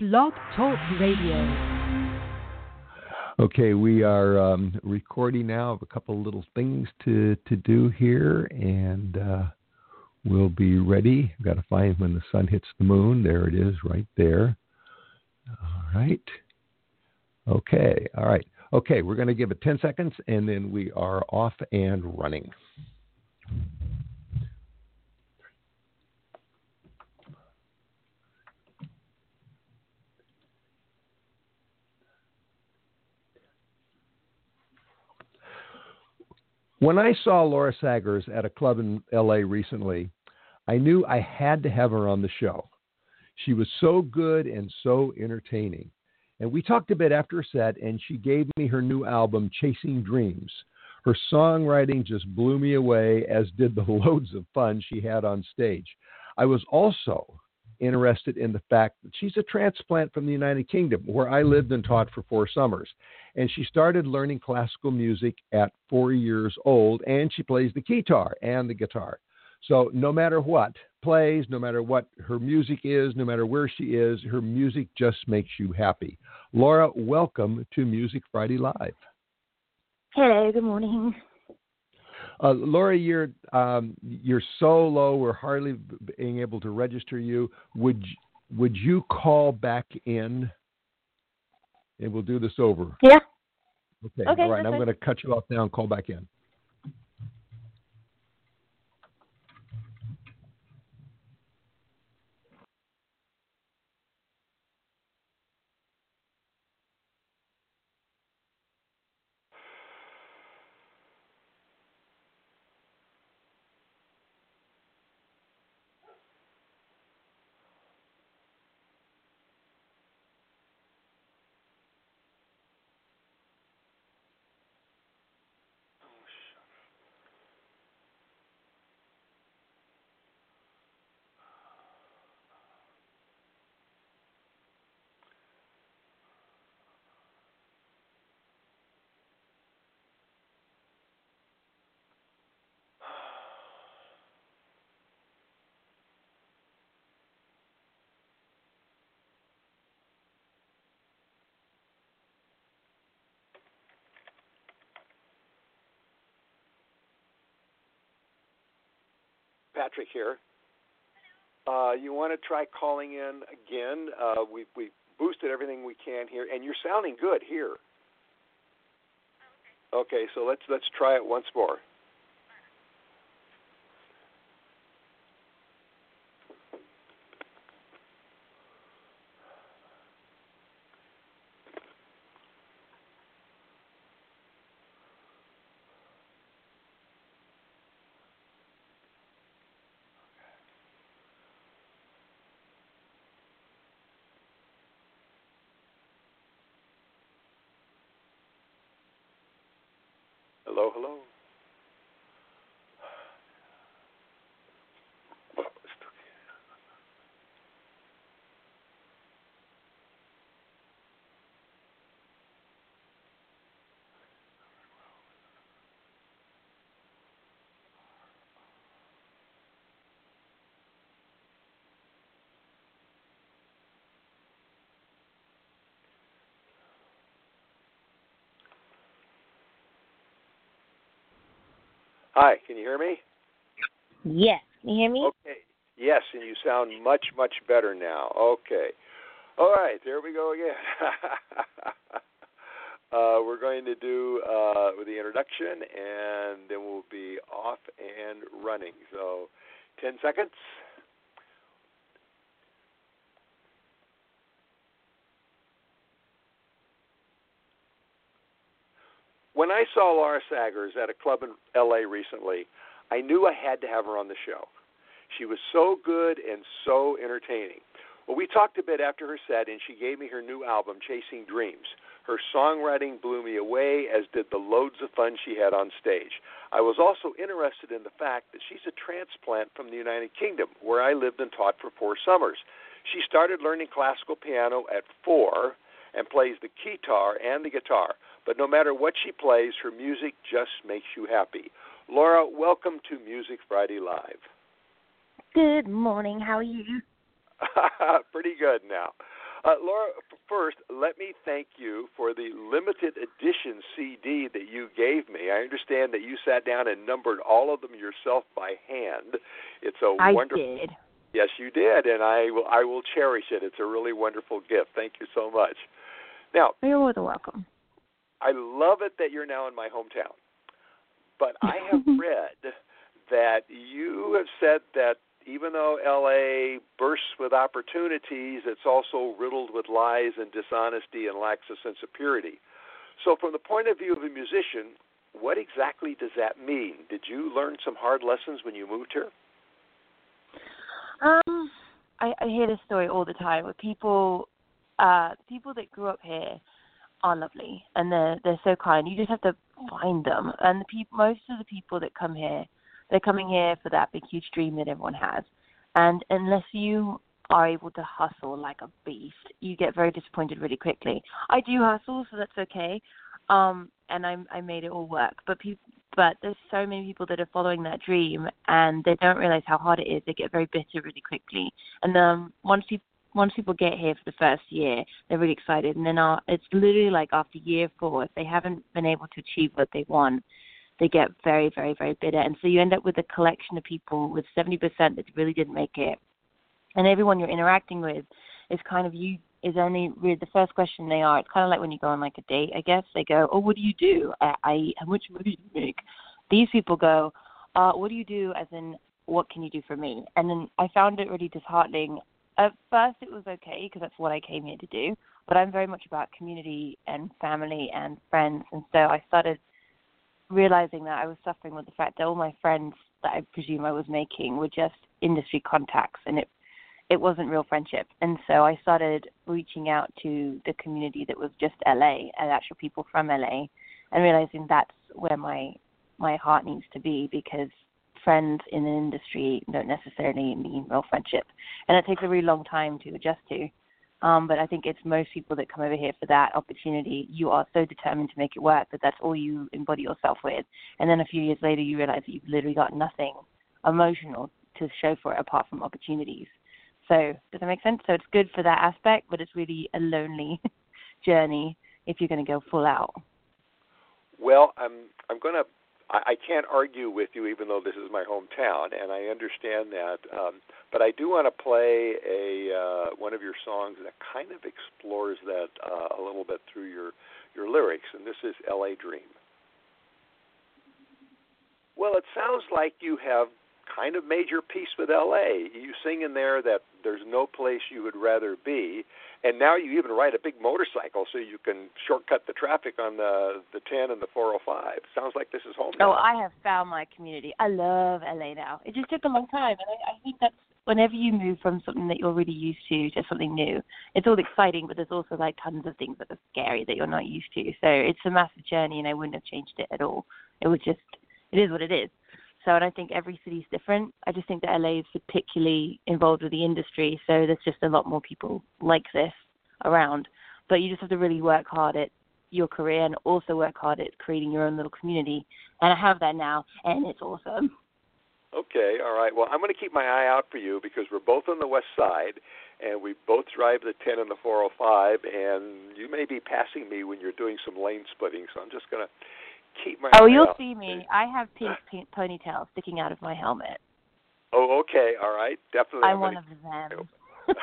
Blog Talk Radio. Okay, we are um, recording now. Have a couple little things to to do here, and uh, we'll be ready. I've got to find when the sun hits the moon. There it is, right there. All right. Okay. All right. Okay, we're going to give it 10 seconds, and then we are off and running. When I saw Laura Saggers at a club in LA recently, I knew I had to have her on the show. She was so good and so entertaining. And we talked a bit after a set, and she gave me her new album, Chasing Dreams. Her songwriting just blew me away, as did the loads of fun she had on stage. I was also interested in the fact that she's a transplant from the United Kingdom, where I lived and taught for four summers. And she started learning classical music at four years old, and she plays the keytar and the guitar. So no matter what plays, no matter what her music is, no matter where she is, her music just makes you happy. Laura, welcome to Music Friday Live. Hello, good morning. Uh, Laura, you're um, you're so low. We're hardly being able to register you. Would would you call back in, and we'll do this over? Yeah. Okay. Okay, All right. I'm going to cut you off now and call back in. Patrick here. Uh, you want to try calling in again? Uh, we we boosted everything we can here, and you're sounding good here. Okay, so let's let's try it once more. Hello, hello. Hi, can you hear me? Yes. Can you hear me? Okay. Yes, and you sound much, much better now. Okay. All right, there we go again. uh, we're going to do uh, with the introduction, and then we'll be off and running. So, 10 seconds. When I saw Laura Saggers at a club in LA recently, I knew I had to have her on the show. She was so good and so entertaining. Well, we talked a bit after her set, and she gave me her new album, Chasing Dreams. Her songwriting blew me away, as did the loads of fun she had on stage. I was also interested in the fact that she's a transplant from the United Kingdom, where I lived and taught for four summers. She started learning classical piano at four and plays the keytar and the guitar. But no matter what she plays, her music just makes you happy. Laura, welcome to Music Friday Live. Good morning. How are you? Pretty good now. Uh, Laura, first, let me thank you for the limited edition CD that you gave me. I understand that you sat down and numbered all of them yourself by hand. It's a I wonderful. did. Yes, you did, and I will. I will cherish it. It's a really wonderful gift. Thank you so much. Now, You're more than welcome. I love it that you're now in my hometown, but I have read that you have said that even though LA bursts with opportunities, it's also riddled with lies and dishonesty and lacks a sense of purity. So, from the point of view of a musician, what exactly does that mean? Did you learn some hard lessons when you moved here? Um, I, I hear this story all the time with people, uh, people that grew up here are lovely and they're they're so kind. You just have to find them. And the people, most of the people that come here, they're coming here for that big huge dream that everyone has. And unless you are able to hustle like a beast, you get very disappointed really quickly. I do hustle, so that's okay. Um, and I I made it all work. But people, but there's so many people that are following that dream and they don't realize how hard it is. They get very bitter really quickly. And um, once people once people get here for the first year, they're really excited, and then uh, it's literally like after year four, if they haven't been able to achieve what they want, they get very, very, very bitter, and so you end up with a collection of people with 70% that really didn't make it, and everyone you're interacting with is kind of you is only really the first question they are. It's kind of like when you go on like a date, I guess. They go, "Oh, what do you do? I, I how much money do you make?" These people go, uh, "What do you do?" As in, "What can you do for me?" And then I found it really disheartening at first it was okay because that's what I came here to do. But I'm very much about community and family and friends, and so I started realizing that I was suffering with the fact that all my friends that I presume I was making were just industry contacts, and it it wasn't real friendship. And so I started reaching out to the community that was just LA and actual people from LA, and realizing that's where my my heart needs to be because friends in an industry don't necessarily mean real friendship, and it takes a really long time to adjust to. Um, but I think it's most people that come over here for that opportunity. You are so determined to make it work that that's all you embody yourself with, and then a few years later you realize that you've literally got nothing emotional to show for it apart from opportunities. So does that make sense? So it's good for that aspect, but it's really a lonely journey if you're going to go full out. Well, I'm I'm going to I, I can't argue with you, even though this is my hometown, and I understand that. Um, but I do want to play a uh, one of your songs that kind of explores that uh, a little bit through your your lyrics, and this is "L.A. Dream." Well, it sounds like you have kind of made your peace with LA. You sing in there that there's no place you would rather be, and now you even ride a big motorcycle so you can shortcut the traffic on the the 10 and the 405. Sounds like this is home now. Oh, I have found my community. I love LA now. It just took a long time, and I, I think that's whenever you move from something that you're really used to to something new, it's all exciting, but there's also like tons of things that are scary that you're not used to. So it's a massive journey, and I wouldn't have changed it at all. It was just, it is what it is. So, I think every city's different. I just think that LA is particularly involved with the industry, so there's just a lot more people like this around. But you just have to really work hard at your career and also work hard at creating your own little community. And I have that now, and it's awesome. Okay, all right. Well, I'm going to keep my eye out for you because we're both on the west side, and we both drive the 10 and the 405, and you may be passing me when you're doing some lane splitting. So I'm just going to keep my. Oh, you'll out. see me. I have pink, pink ponytails sticking out of my helmet. Oh, okay, all right, definitely. I'm gonna one of them.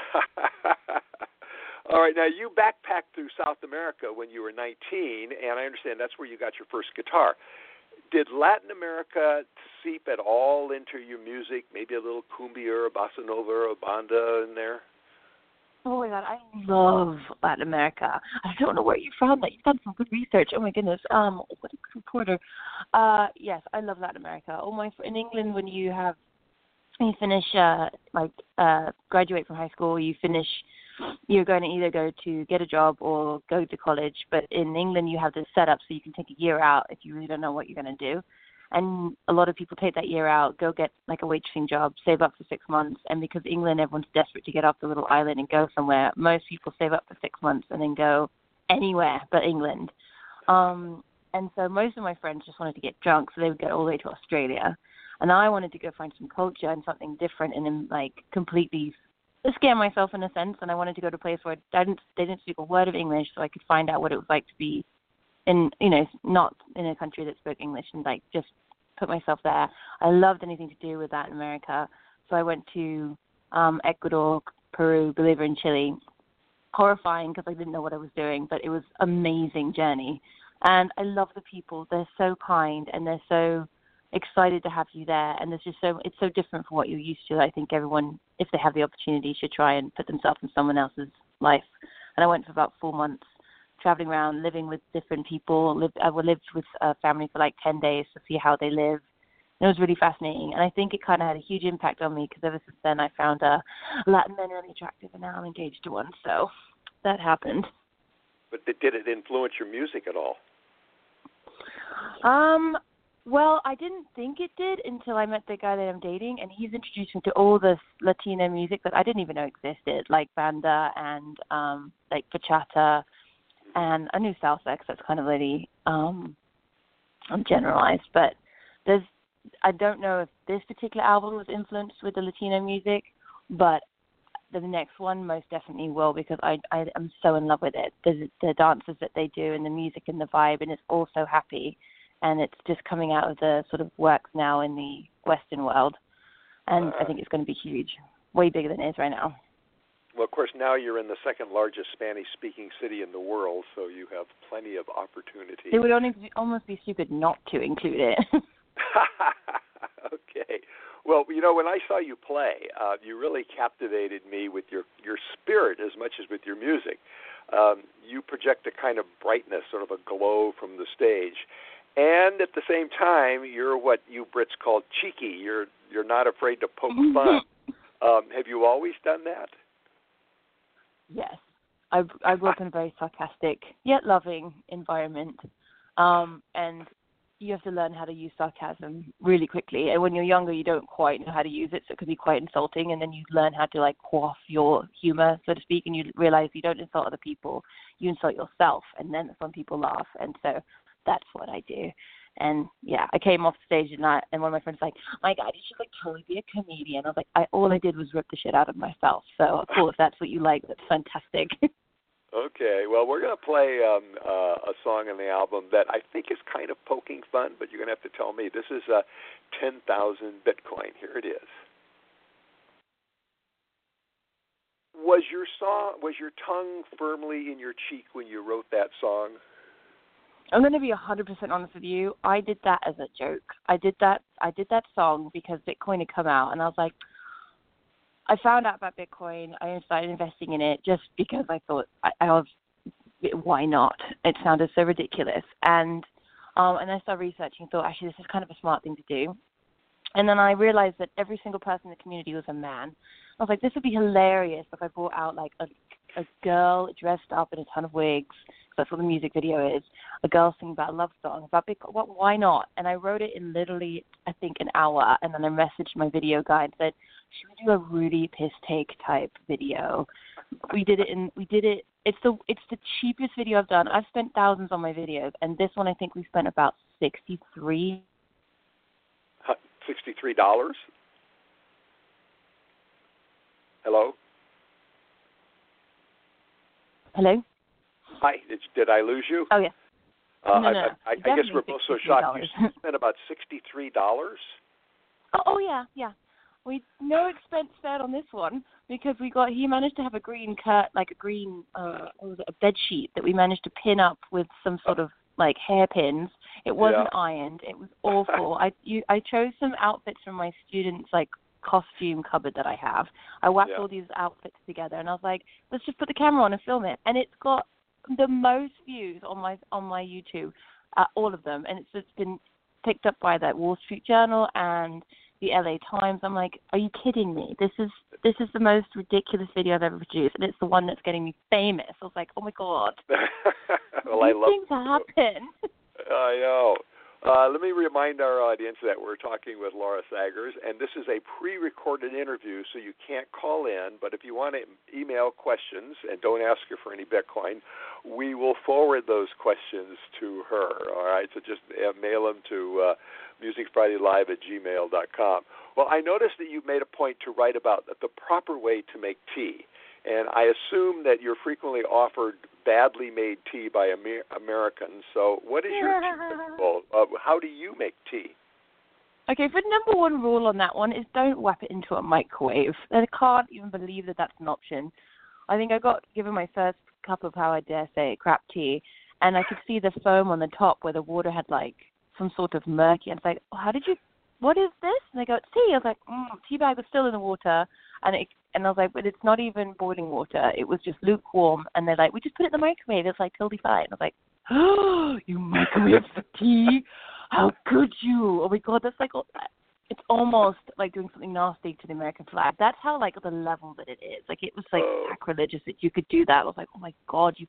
All right, now you backpacked through South America when you were 19, and I understand that's where you got your first guitar. Did Latin America seep at all into your music? Maybe a little cumbia or a bossa nova or banda in there? Oh my god, I love Latin America. I don't know where you found that. You've done some good research. Oh my goodness. Um, what a good reporter. Uh, yes, I love Latin America. Oh my, in England when you have you finish uh like uh graduate from high school, you finish you're going to either go to get a job or go to college. But in England, you have this setup so you can take a year out if you really don't know what you're going to do. And a lot of people take that year out, go get like a waitressing job, save up for six months. And because England, everyone's desperate to get off the little island and go somewhere, most people save up for six months and then go anywhere but England. Um, and so most of my friends just wanted to get drunk, so they would go all the way to Australia. And I wanted to go find some culture and something different and then like completely scare myself in a sense, and I wanted to go to a place where I didn't they didn't speak a word of English, so I could find out what it was like to be in you know not in a country that spoke English and like just put myself there. I loved anything to do with that in America, so I went to um Ecuador, Peru, Bolivia, and Chile. Horrifying because I didn't know what I was doing, but it was amazing journey, and I love the people. They're so kind and they're so excited to have you there and there's just so it's so different from what you're used to i think everyone if they have the opportunity should try and put themselves in someone else's life and i went for about four months traveling around living with different people lived i lived with a family for like ten days to see how they live. And it was really fascinating and i think it kind of had a huge impact on me because ever since then i found uh latin men really attractive and now i'm engaged to one so that happened. But did it influence your music at all? Um well, I didn't think it did until I met the guy that I'm dating, and he's introduced me to all this Latino music that I didn't even know existed, like banda and um like bachata, and knew salsa. Cause that's kind of really um generalized, but there's I don't know if this particular album was influenced with the Latino music, but the next one most definitely will because I I am so in love with it. The the dances that they do and the music and the vibe, and it's all so happy and it's just coming out of the sort of works now in the Western world, and uh, I think it's going to be huge, way bigger than it is right now. Well, of course, now you're in the second largest Spanish-speaking city in the world, so you have plenty of opportunity. It would only be, almost be stupid not to include it. okay. Well, you know, when I saw you play, uh, you really captivated me with your your spirit as much as with your music. Um, you project a kind of brightness, sort of a glow from the stage, and at the same time you're what you Brits call cheeky. You're you're not afraid to poke fun. um, have you always done that? Yes, I I up in a very sarcastic yet loving environment, um, and you have to learn how to use sarcasm really quickly. And when you're younger, you don't quite know how to use it, so it can be quite insulting. And then you learn how to like quaff your humor, so to speak, and you realize you don't insult other people, you insult yourself, and then some people laugh. And so that's what I do. And yeah, I came off stage and I, and one of my friends was like, "My God, you should like totally be a comedian." I was like, "I all I did was rip the shit out of myself." So cool, if that's what you like, that's fantastic. okay, well, we're gonna play um, uh, a song on the album that I think is kind of poking fun, but you're gonna have to tell me. This is uh, ten thousand Bitcoin. Here it is. Was your song was your tongue firmly in your cheek when you wrote that song? I'm going to be 100% honest with you. I did that as a joke. I did that. I did that song because Bitcoin had come out, and I was like, I found out about Bitcoin. I started investing in it just because I thought I, I was, why not? It sounded so ridiculous, and um, and I started researching. Thought actually this is kind of a smart thing to do. And then I realized that every single person in the community was a man. I was like, this would be hilarious if I brought out like a a girl dressed up in a ton of wigs that's what the music video is. A girl singing about a love song. About big, what? Why not? And I wrote it in literally, I think, an hour. And then I messaged my video guy and said, "Should we do a Rudy piss take type video?" We did it in. We did it. It's the it's the cheapest video I've done. I've spent thousands on my videos, and this one I think we spent about sixty three. Sixty three dollars. Hello. Hello. Hi, did, did I lose you? Oh yeah. Uh, no, no, I, I, I guess we're both so shocked. You spent about sixty-three dollars. Oh, oh yeah, yeah. We no expense spared on this one because we got he managed to have a green cut like a green uh what was it, a bed sheet that we managed to pin up with some sort of like hairpins. It wasn't yeah. ironed. It was awful. I you I chose some outfits from my students like costume cupboard that I have. I whacked yeah. all these outfits together and I was like, let's just put the camera on and film it. And it's got the most views on my on my YouTube, uh, all of them, and it's just been picked up by that Wall Street Journal and the LA Times. I'm like, are you kidding me? This is this is the most ridiculous video I've ever produced, and it's the one that's getting me famous. I was like, oh my god. well, I love things happen. I know. Uh, let me remind our audience that we're talking with Laura Saggers, and this is a pre recorded interview, so you can't call in. But if you want to email questions and don't ask her for any Bitcoin, we will forward those questions to her. All right, so just uh, mail them to uh, musicfridaylive at gmail.com. Well, I noticed that you made a point to write about the proper way to make tea. And I assume that you're frequently offered badly made tea by Amer- Americans. So, what is your tea principle? Uh, how do you make tea? Okay, for number one rule on that one is don't whap it into a microwave. I can't even believe that that's an option. I think I got given my first cup of how I dare say crap tea, and I could see the foam on the top where the water had like some sort of murky. And it's like, oh, how did you? What is this? And they go, tea. I was like, mm, tea bag was still in the water, and it and I was like, but it's not even boiling water. It was just lukewarm. And they're like, we just put it in the microwave. It's like totally fine. I was like, oh, you microwave for tea? How could you? Oh my god, that's like it's almost like doing something nasty to the American flag. That's how like the level that it is. Like it was like Oh. sacrilegious that you could do that. I was like, oh my god, you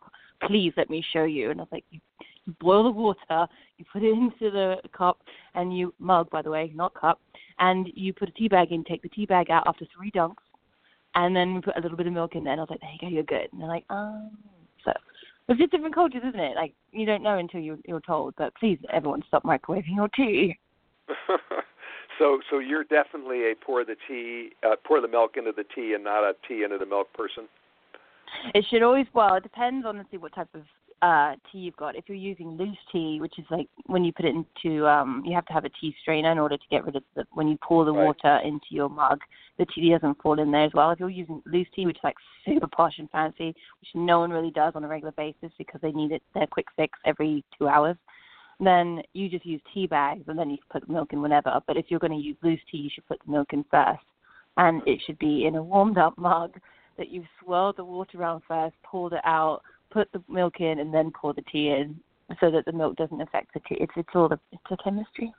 please let me show you. And I was like, you, you boil the water, you put it into the cup, and you mug by the way, not cup, and you put a tea bag in. Take the tea bag out after three dunks, and then we put a little bit of milk in there. And I was like, there you go, you're good. And they're like, oh. So it's just different cultures, isn't it? Like you don't know until you, you're told. But please, everyone, stop microwaving your tea. so, so you're definitely a pour the tea, uh, pour the milk into the tea, and not a tea into the milk person. It should always well, it depends honestly what type of uh tea you've got. If you're using loose tea, which is like when you put it into um you have to have a tea strainer in order to get rid of the when you pour the Right. water into your mug, the tea doesn't fall in there as well. If you're using loose tea, which is like super posh and fancy, which no one really does on a regular basis because they need it their quick fix every two hours, then you just use tea bags and then you can put milk in whenever. But if you're going to use loose tea, you should put the milk in first, and it should be in a warmed up mug that you've swirled the water around first, poured it out, put the milk in, and then pour the tea in, so that the milk doesn't affect the tea. It's it's all the it's a chemistry.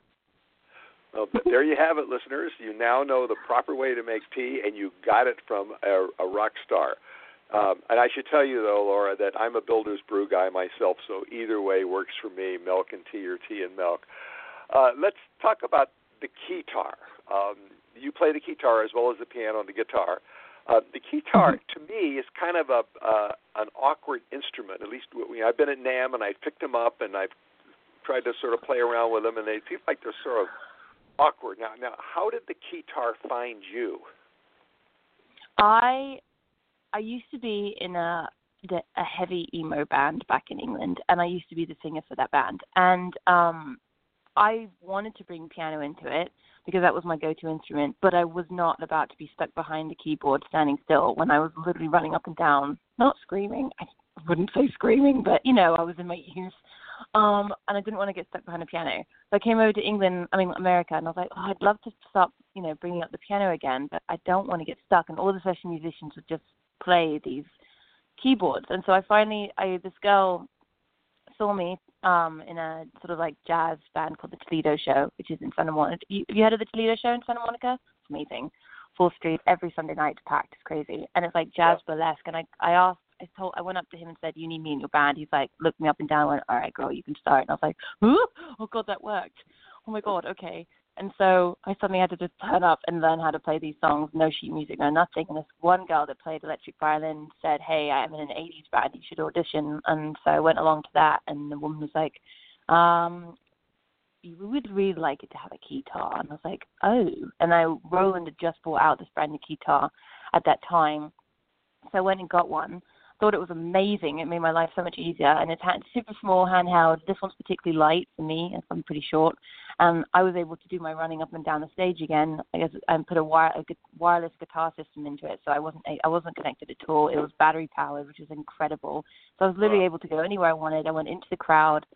Well, there you have it, listeners. You now know the proper way to make tea, and you got it from a, a rock star. Um, and I should tell you, though, Laura, that I'm a builder's brew guy myself, so either way works for me milk and tea or tea and milk. Uh, let's talk about the keytar. Um, you play the keytar as well as the piano and the guitar. Uh, the keytar, to me, is kind of a uh, an awkward instrument. At least when I've been at NAMM and I've picked them up and I've tried to sort of play around with them, and they seem like they're sort of awkward. Now, now, how did the keytar find you? I I used to be in a the- a heavy emo band back in England, and I used to be the singer for that band. And um, I wanted to bring piano into it because that was my go-to instrument. But I was not about to be stuck behind a keyboard, standing still, when I was literally running up and down, not screaming. I wouldn't say screaming, but you know, I was in my youth. Um, and I didn't want to get stuck behind a piano. So I came over to England, I mean America, and I was like, oh, I'd love to start, you know, bringing up the piano again, but I don't want to get stuck. And all the session musicians would just play these keyboards. And so I finally, I this girl saw me um in a sort of like jazz band called the Toledo Show, which is in Santa Monica. You, have you heard of the Toledo Show in Santa Monica? It's amazing. Full street every Sunday night, it's packed. It's crazy, and it's like jazz burlesque. And I, I asked, I told, I went up to him and said, "You need me in your band." He's like, looked me up and down, and went, "All right, girl, you can start." And I was like, "Huh? "Oh God, that worked! Oh my God, okay." And so I suddenly had to just turn up and learn how to play these songs, no sheet music, no nothing. And this one girl that played electric violin said, Hey, I'm in an 80s band, you should audition. And so I went along to that, and the woman was like, um, We would really like it to have a keytar. And I was like, Oh. And I, Roland had just brought out this brand new keytar at that time. So I went and got one. Thought it was amazing. It made my life so much easier. And it's super small, handheld. This one's particularly light for me, I'm pretty short and I was able to do my running up and down the stage again. I guess and put a, wire, a wireless guitar system into it, so I wasn't I wasn't connected at all. It was battery powered, which was incredible. So I was literally Wow. able to go anywhere I wanted. I went into the crowd.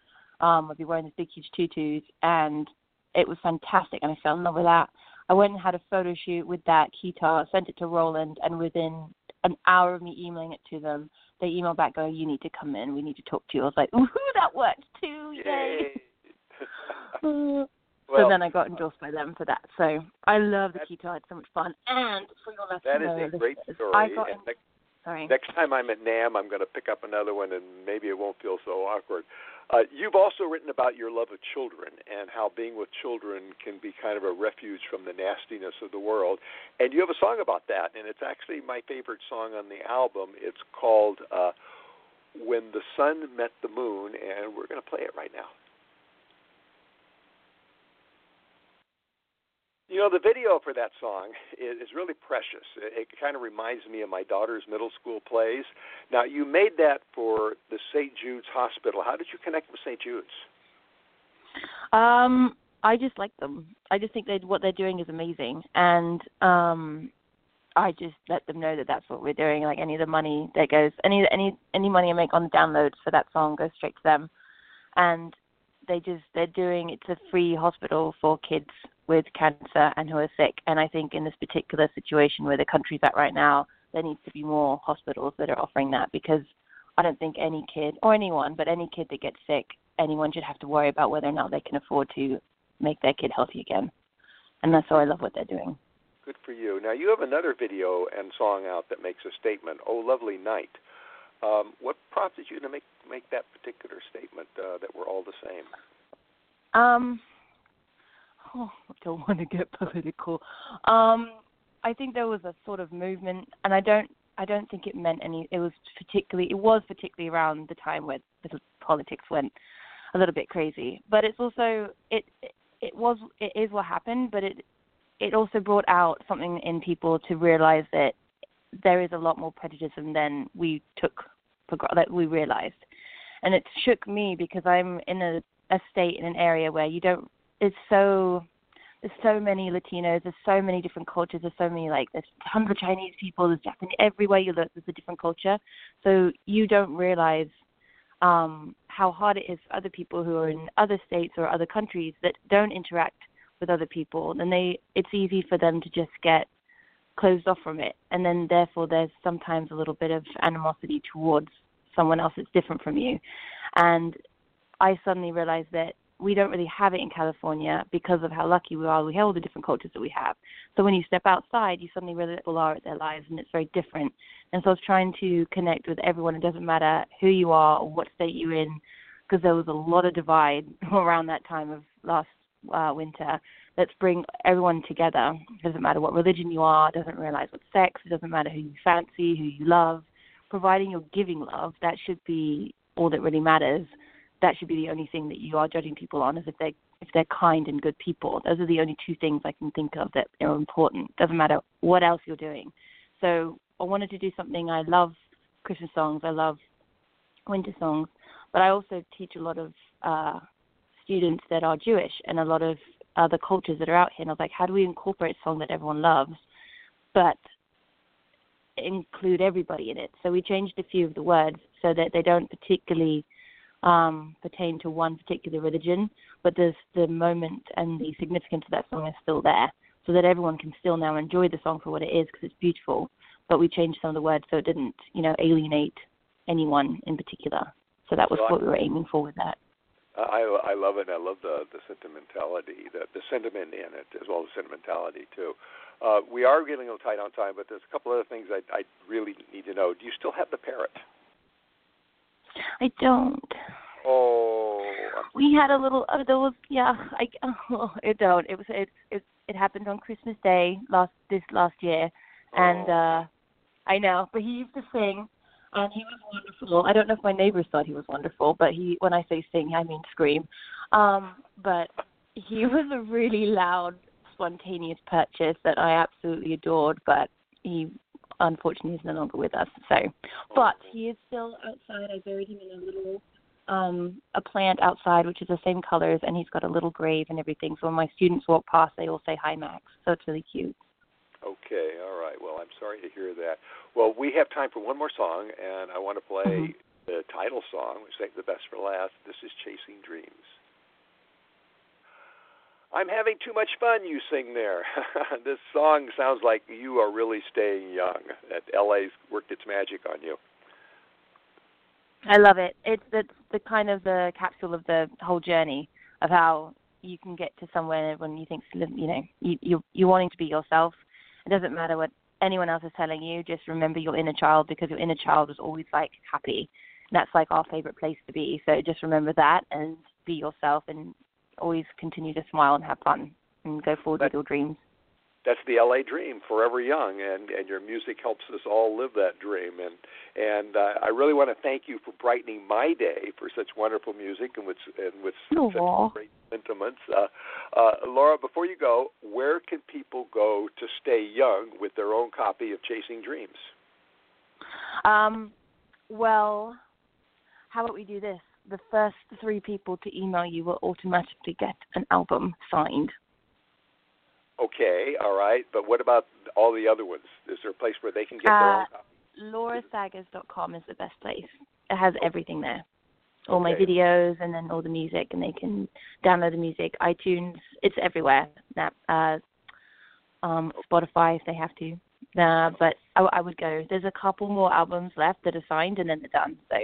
Um, I'd be wearing these big huge tutus, and it was fantastic. And I fell in love with that. I went and had a photo shoot with that keytar, sent it to Roland, and within an hour of me emailing it to them, they emailed back going, "You need to come in. We need to talk to you." I was like, "Ooh, that worked too! Yay!" well, so then I got endorsed by them for that. So I love the That- keytar. It's so much fun. And for your that listener is a great listeners, story. I got and the, Sorry. Next time I'm at NAMM, I'm going to pick up another one, and maybe it won't feel so awkward. Uh, you've also written about your love of children and how being with children can be kind of a refuge from the nastiness of the world. And you have a song about that, and it's actually my favorite song on the album. It's called uh, When the Sun Met the Moon, and we're going to play it right now. You know, the video for that song is, really precious. It, kind of reminds me of my daughter's middle school plays. Now, you made that for the St. Jude's Hospital. How did you connect with St. Jude's? Um, I just like them. I just think that what they're doing is amazing, and um, I just let them know that that's what we're doing. Like any of the money that goes, any any any money I make on the downloads for that song goes straight to them, and they just they're doing it's a free hospital for kids with cancer and who are sick. And I think in this particular situation where the country's at right now, there needs to be more hospitals that are offering that because I don't think any kid or anyone, but any kid that gets sick, anyone should have to worry about whether or not they can afford to make their kid healthy again. And that's why I love what they're doing. Good for you. Now you have another video and song out that makes a statement. Oh, lovely night. Um, what prompted you to make make that particular statement uh, that we're all the same? Um, oh, I don't want to get political. Um, I think there was a sort of movement, and I don't, I don't think it meant any. It was particularly, it was particularly around the time where the politics went a little bit crazy. But it's also, it, it was, it is what happened, but it, it also brought out something in people to realize that there is a lot more prejudice than we took for that we realized, and it shook me because I'm in a, a state in an area where you don't it's so there's so many Latinos, there's so many different cultures, there's so many like there's tons of Chinese people, there's Japanese everywhere you look, there's a different culture. So you don't realize um, how hard it is for other people who are in other states or other countries that don't interact with other people. And they it's easy for them to just get closed off from it, and then therefore there's sometimes a little bit of animosity towards someone else that's different from you. And I suddenly realized that we don't really have it in California because of how lucky we are. We have all the different cultures that we have. So when you step outside, you suddenly realize people are at their lives, and it's very different. And so I was trying to connect with everyone. It doesn't matter who you are or what state you're in, because there was a lot of divide around that time of last uh, winter. Let's bring everyone together. It doesn't matter what religion you are. It doesn't realize what sex. It doesn't matter who you fancy, who you love. Providing you're giving love, that should be all that really matters that should be the only thing that you are judging people on is if they if they're kind and good people. Those are the only two things I can think of that are important. Doesn't matter what else you're doing. So I wanted to do something. I love Christmas songs. I love winter songs, but I also teach a lot of uh, students that are Jewish and a lot of other cultures that are out here. And I was like, how do we incorporate a song that everyone loves, but include everybody in it? So we changed a few of the words so that they don't particularly um, pertain to one particular religion, but there's the moment and the significance of that song is still there, so that everyone can still now enjoy the song for what it is because it's beautiful. But we changed some of the words so it didn't, you know, alienate anyone in particular. So that was so what I, we were aiming for with that. I I love it. I love the the sentimentality, the the sentiment in it, as well as the sentimentality too. Uh, we are getting a little tight on time, but there's a couple other things I I really need to know. Do you still have the parrot? I don't. Oh. We had a little. Uh, there was yeah. I oh, it don't. It was it it it happened on Christmas Day last this last year, and oh. uh I know. But he used to sing, and he was wonderful. I don't know if my neighbors thought he was wonderful, but he when I say sing, I mean scream. Um, but he was a really loud, spontaneous purchase that I absolutely adored. But he unfortunately is no longer with us. So, but he is still outside. I buried him in a little um a plant outside which is the same colors and he's got a little grave and everything. So when my students walk past they all say hi max. So it's really cute. Okay. All right. Well i'm sorry to hear that. Well we have time for one more song and i want to play mm-hmm. the title song which is the best for last. This is chasing dreams I'm having too much fun, you sing there. this song sounds like you are really staying young, that LA's worked its magic on you. I love it. It's the, the kind of the capsule of the whole journey of how you can get to somewhere when you think, you know, you, you, you're wanting to be yourself. It doesn't matter what anyone else is telling you, just remember your inner child because your inner child is always like happy. And That's like our favorite place to be. So just remember that and be yourself and always continue to smile and have fun and go forward with your dreams that's the LA dream, forever young, and and your music helps us all live that dream. And and uh, I really want to thank you for brightening my day for such wonderful music and with and with such great sentiments. Uh, uh, Laura, before you go, where can people go to stay young with their own copy of Chasing Dreams? Um, well, how about we do this? The first three people to email you will automatically get an album signed. Okay, all right. But what about all the other ones? Is there a place where they can get their Uh, own copy? LauraSaggers.com is the best place. It has everything there. All my videos and then all the music, and they can download the music. iTunes, it's everywhere. That uh, um, Spotify if they have to. Uh, but I, I would go. There's a couple more albums left that are signed, and then they're done. So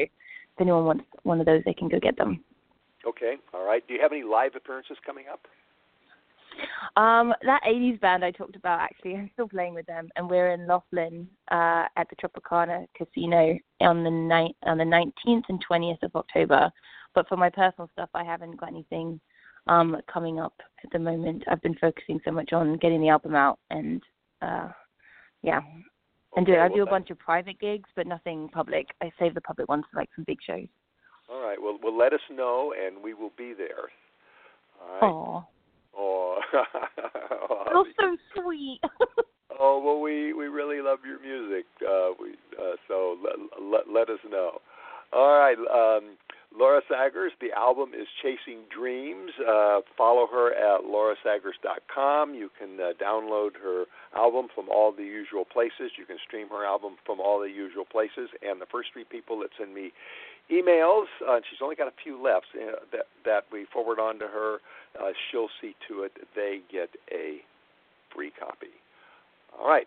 if anyone wants one of those, they can go get them. Okay, all right. Do you have any live appearances coming up? Um, that 80s band I talked about, actually, I'm still playing with them, and we're in Laughlin uh, at the Tropicana Casino on the night on the 19th and 20th of October. But for my personal stuff, I haven't got anything um, coming up at the moment. I've been focusing so much on getting the album out, and uh, yeah, and do Okay, I well, do a bunch of private gigs, but nothing public. I save the public ones for like some big shows. All right. Well, well, let us know, and we will be there. All right. Oh, Oh, you're so sweet. oh well, we we really love your music. Uh, we uh, so let, let let us know. All right, um, Laura Saggers. The album is Chasing Dreams. Uh, follow her at laurasaggers.com. You can uh, download her album from all the usual places. You can stream her album from all the usual places. And the first three people that send me emails, uh, she's only got a few left uh, that that we forward on to her. Uh, she'll see to it they get a free copy. All right.